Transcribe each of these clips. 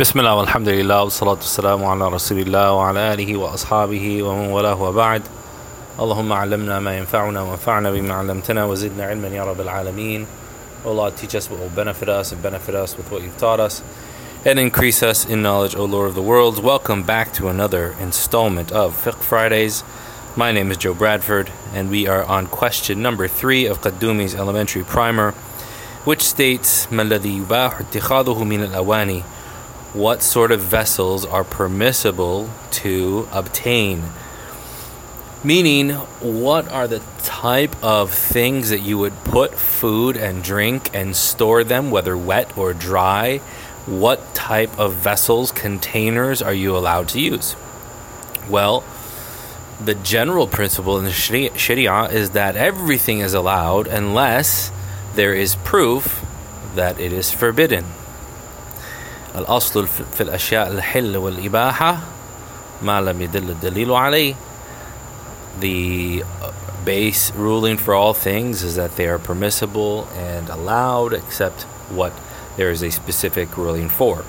بسم الله والحمد لله والصلاة والسلام على رسول الله وعلى آله وأصحابه ومن والاه وبعد اللهم علمنا ما ينفعنا وانفعنا بما علمتنا وزدنا علما يا رب العالمين O Lord, teach us what will benefit us and benefit us with what you've taught us and increase us in knowledge, O Lord of the worlds. Welcome back to another installment of Fiqh Fridays. My name is Joe Bradford, and we are on question number three of Qaddumi's elementary primer, which states, مَا الَّذِي يُبَاحُ اتِّخَاذُهُ مِنَ الْأَوَانِ what sort of vessels are permissible to obtain? Meaning, what are the type of things that you would put food and drink and store them, whether wet or dry? What type of vessels, containers are you allowed to use? Well, the general principle in the Sharia is that everything is allowed unless there is proof that it is forbidden. الأصل في الأشياء الحل والإباحة ما لم يدل الدليل عليه the base ruling for all things is that they are permissible and allowed, except what there is a specific ruling for.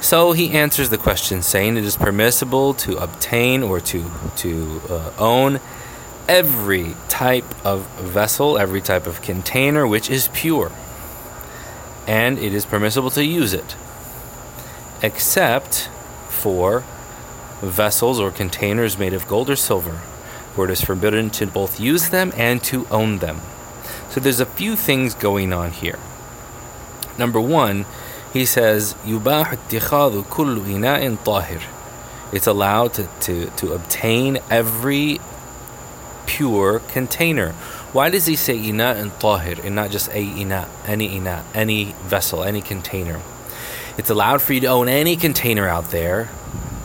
So he answers the question saying it is permissible to obtain or to to uh, own every type of vessel, every type of container which is pure, and it is permissible to use it, except for vessels or containers made of gold or silver where it is forbidden to both use them and to own them. So there's a few things going on here. Number one, he says, يُبَاحُ اتِّخَاذُ كُلُّ إِنَاءٍ طَاهِرٍ It's allowed to, to, to obtain every pure container. Why does he say ina and tahir and not just a ina, any ina, any vessel, any container? It's allowed for you to own any container out there,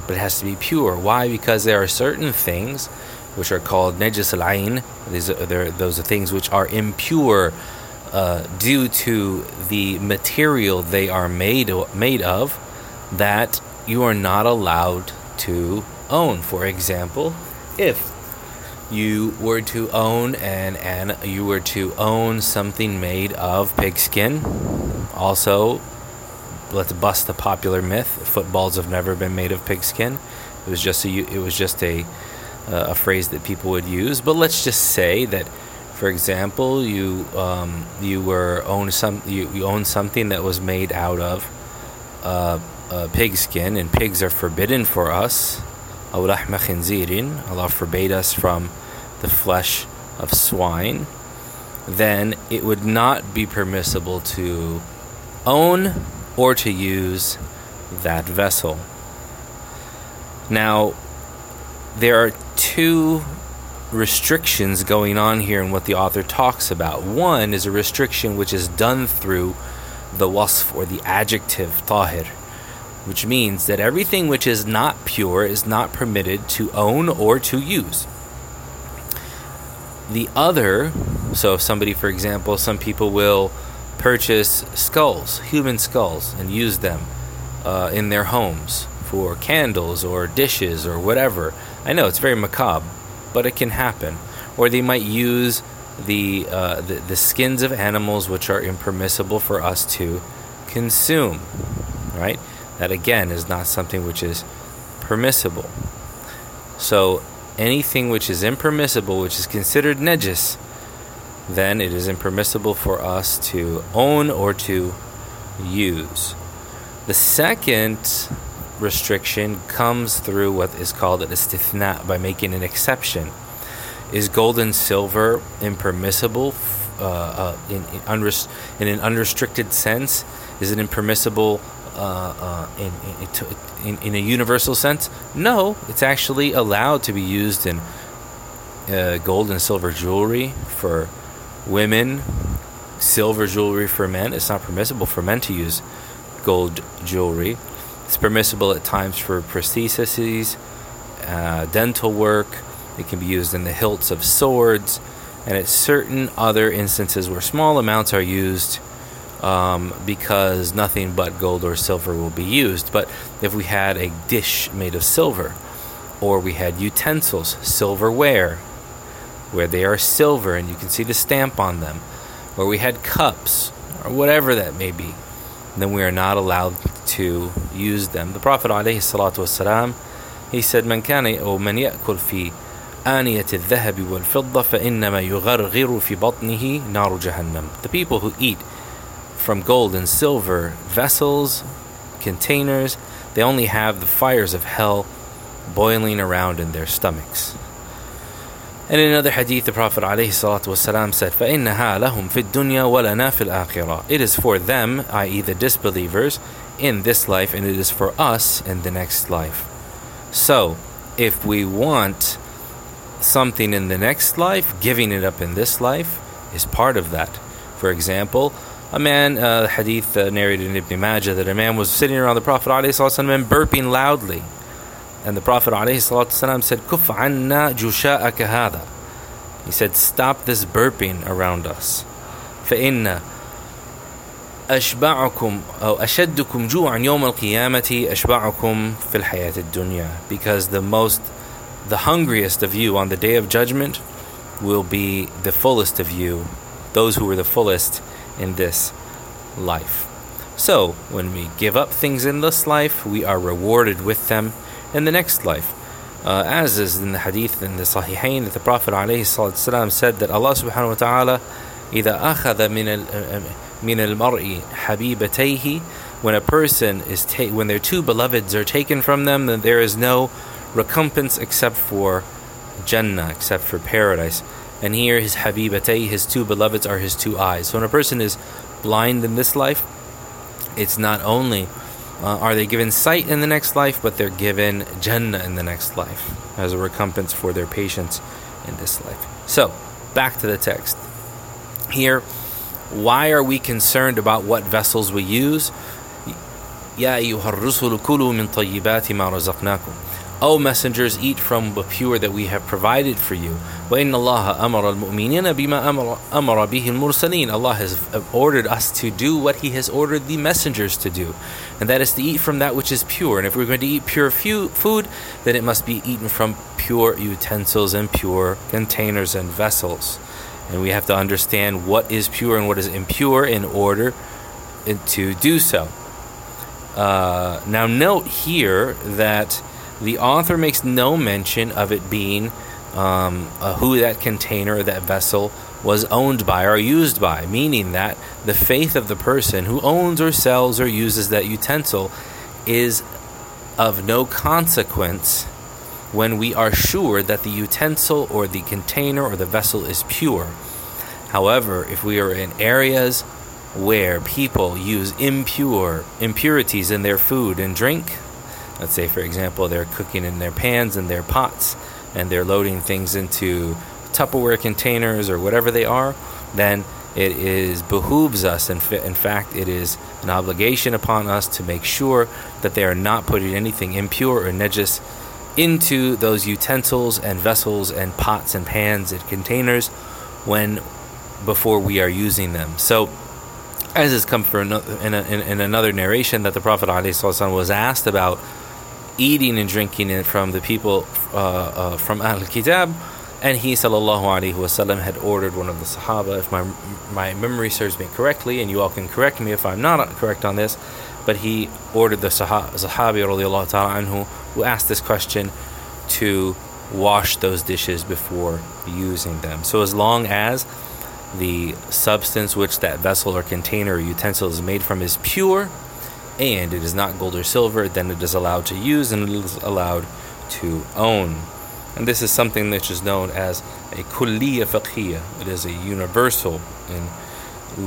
but it has to be pure. Why? Because there are certain things which are called najis al ain. These are those are things which are impure uh, due to the material they are made made of that you are not allowed to own. For example, if you were to own and and you were to own something made of pigskin, also let's bust the popular myth: footballs have never been made of pigskin. It was just a it was just a uh, a phrase that people would use. But let's just say that, for example, you um, you were own some you, you own something that was made out of uh, uh, pig skin, and pigs are forbidden for us. Allah forbade us from the flesh of swine. Then it would not be permissible to own or to use that vessel. Now, there are two restrictions going on here in what the author talks about. One is a restriction which is done through the wasf or the adjective tahir, which means that everything which is not pure is not permitted to own or to use. The other, so if somebody, for example, some people will purchase skulls, human skulls, and use them uh, in their homes for candles or dishes or whatever. I know it's very macabre, but it can happen. Or they might use the, uh, the, the skins of animals which are impermissible for us to consume. Right? That again is not something which is permissible. So anything which is impermissible, which is considered najis, then it is impermissible for us to own or to use. The second restriction comes through what is called an istithna by making an exception. Is gold and silver impermissible uh, uh, in, in, in, an unrestricted sense? Is it impermissible uh, uh in, in, in, a universal sense? No, it's actually allowed to be used in uh, gold and silver jewelry for women, silver jewelry for men. It's not permissible for men to use gold jewelry. It's permissible at times for prostheses, uh, dental work. It can be used in the hilts of swords, and at certain other instances where small amounts are used um, because nothing but gold or silver will be used. But if we had a dish made of silver, or we had utensils, silverware, where they are silver and you can see the stamp on them, or we had cups, or whatever that may be, then we are not allowed to use them. The Prophet والسلام, he said, من كان أو من يأكل في آنية الذهب والفضة فإنما يغرغر في بطنه نار جهنم. The people who eat from gold and silver vessels, containers, they only have the fires of hell boiling around in their stomachs. And in another hadith, the Prophet ﷺ said, فَإِنَّهَا لَهُمْ فِي الدُّنْيَا وَلَنَا فِي الْآخِرَةِ It is for them, i.e. the disbelievers, in this life, and it is for us in the next life. So, if we want something in the next life, giving it up in this life is part of that. For example, a man, uh, hadith uh, narrated in Ibn Majah, that a man was sitting around the Prophet ﷺ and burping loudly. And the Prophet ﷺ said, Kuf anna jusha'aka hada. He said, Stop this burping around us. فإن أشبعكم أو أشدكم جوعا يوم القيامة أشبعكم في الحياة الدنيا because the most the hungriest of you on the day of judgment will be the fullest of you those who were the fullest in this life so when we give up things in this life we are rewarded with them in the next life. Uh, as is in the hadith in the Sahihain that the Prophet ﷺ said that Allah subhanahu wa ta'ala إذا أخذ من من المرء حبيبتيه when a person is ta- when their two beloveds are taken from them then there is no recompense except for Jannah except for paradise and here his habibatay his two beloveds are his two eyes so when a person is blind in this life it's not only uh, are they given sight in the next life, but they're given Jannah in the next life as a recompense for their patience in this life. So, back to the text. Here, why are we concerned about what vessels we use? يا أيها الرسل كلوا من طيبات ما رزقناكم O messengers, eat from the pure that we have provided for you. وَإِنَّ اللَّهَ أَمَرَ الْمُؤْمِنِينَ بِمَا أَمَرَ بِهِ الْمُرْسَلِينَ Allah has ordered us to do what He has ordered the messengers to do. And that is to eat from that which is pure. And if we're going to eat pure food, then it must be eaten from pure utensils and pure containers and vessels. And we have to understand what is pure and what is impure in order to do so. Uh, now, note here that the author makes no mention of it being um, uh, who that container or that vessel was owned by or used by, meaning that the faith of the person who owns or sells or uses that utensil is of no consequence when we are sure that the utensil or the container or the vessel is pure. However, if we are in areas where people use impure impurities in their food and drink, Let's say, for example, they're cooking in their pans and their pots and they're loading things into Tupperware containers or whatever they are, then it is behooves us, and in fact, it is an obligation upon us to make sure that they are not putting anything impure or najis into those utensils and vessels and pots and pans and containers when before we are using them. So, as has come from in, a, in, in another narration that the Prophet ﷺ was asked about eating and drinking from the people uh, uh, from Al Kitab. And he sallallahu alaihi wasallam had ordered one of the Sahaba, if my my memory serves me correctly, and you all can correct me if I'm not correct on this, but he ordered the Sahabi who asked this question to wash those dishes before using them. So as long as the substance which that vessel or container or utensil is made from is pure, and it is not gold or silver, then it is allowed to use and it is allowed to own. And this is something which is known as a kulliya fiqhiyya. It is a universal in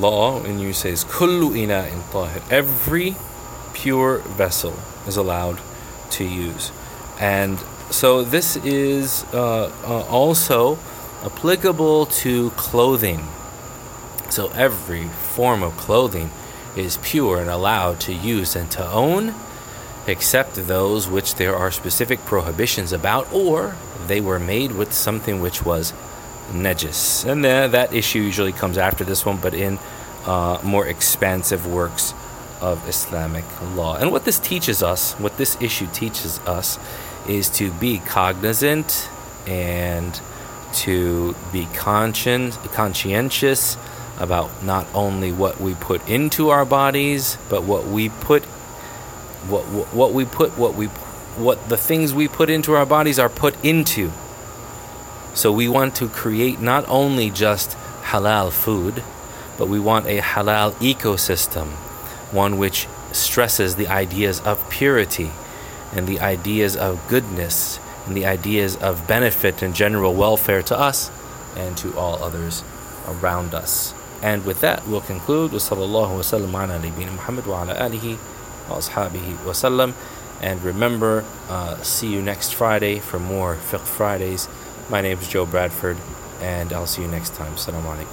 law, and you say kullu ina in tahir. Every pure vessel is allowed to use. And so this is uh, uh, also applicable to clothing. So every form of clothing is pure and allowed to use and to own, except those which there are specific prohibitions about, or they were made with something which was najis. And that issue usually comes after this one, but in uh, more expansive works of Islamic law. And what this teaches us, what this issue teaches us, is to be cognizant and to be conscient, conscientious about not only what we put into our bodies, but what we put what, what we put what we what the things we put into our bodies are put into. So we want to create not only just halal food, but we want a halal ecosystem, one which stresses the ideas of purity and the ideas of goodness and the ideas of benefit and general welfare to us and to all others around us. And with that, we'll conclude. Wasallallahu wasallam ala Muhammad wa ala alihi wa ashabihi wasallam. And remember, uh, see you next Friday for more Fiqh Fridays. My name is Joe Bradford, and I'll see you next time. Assalamu alaikum.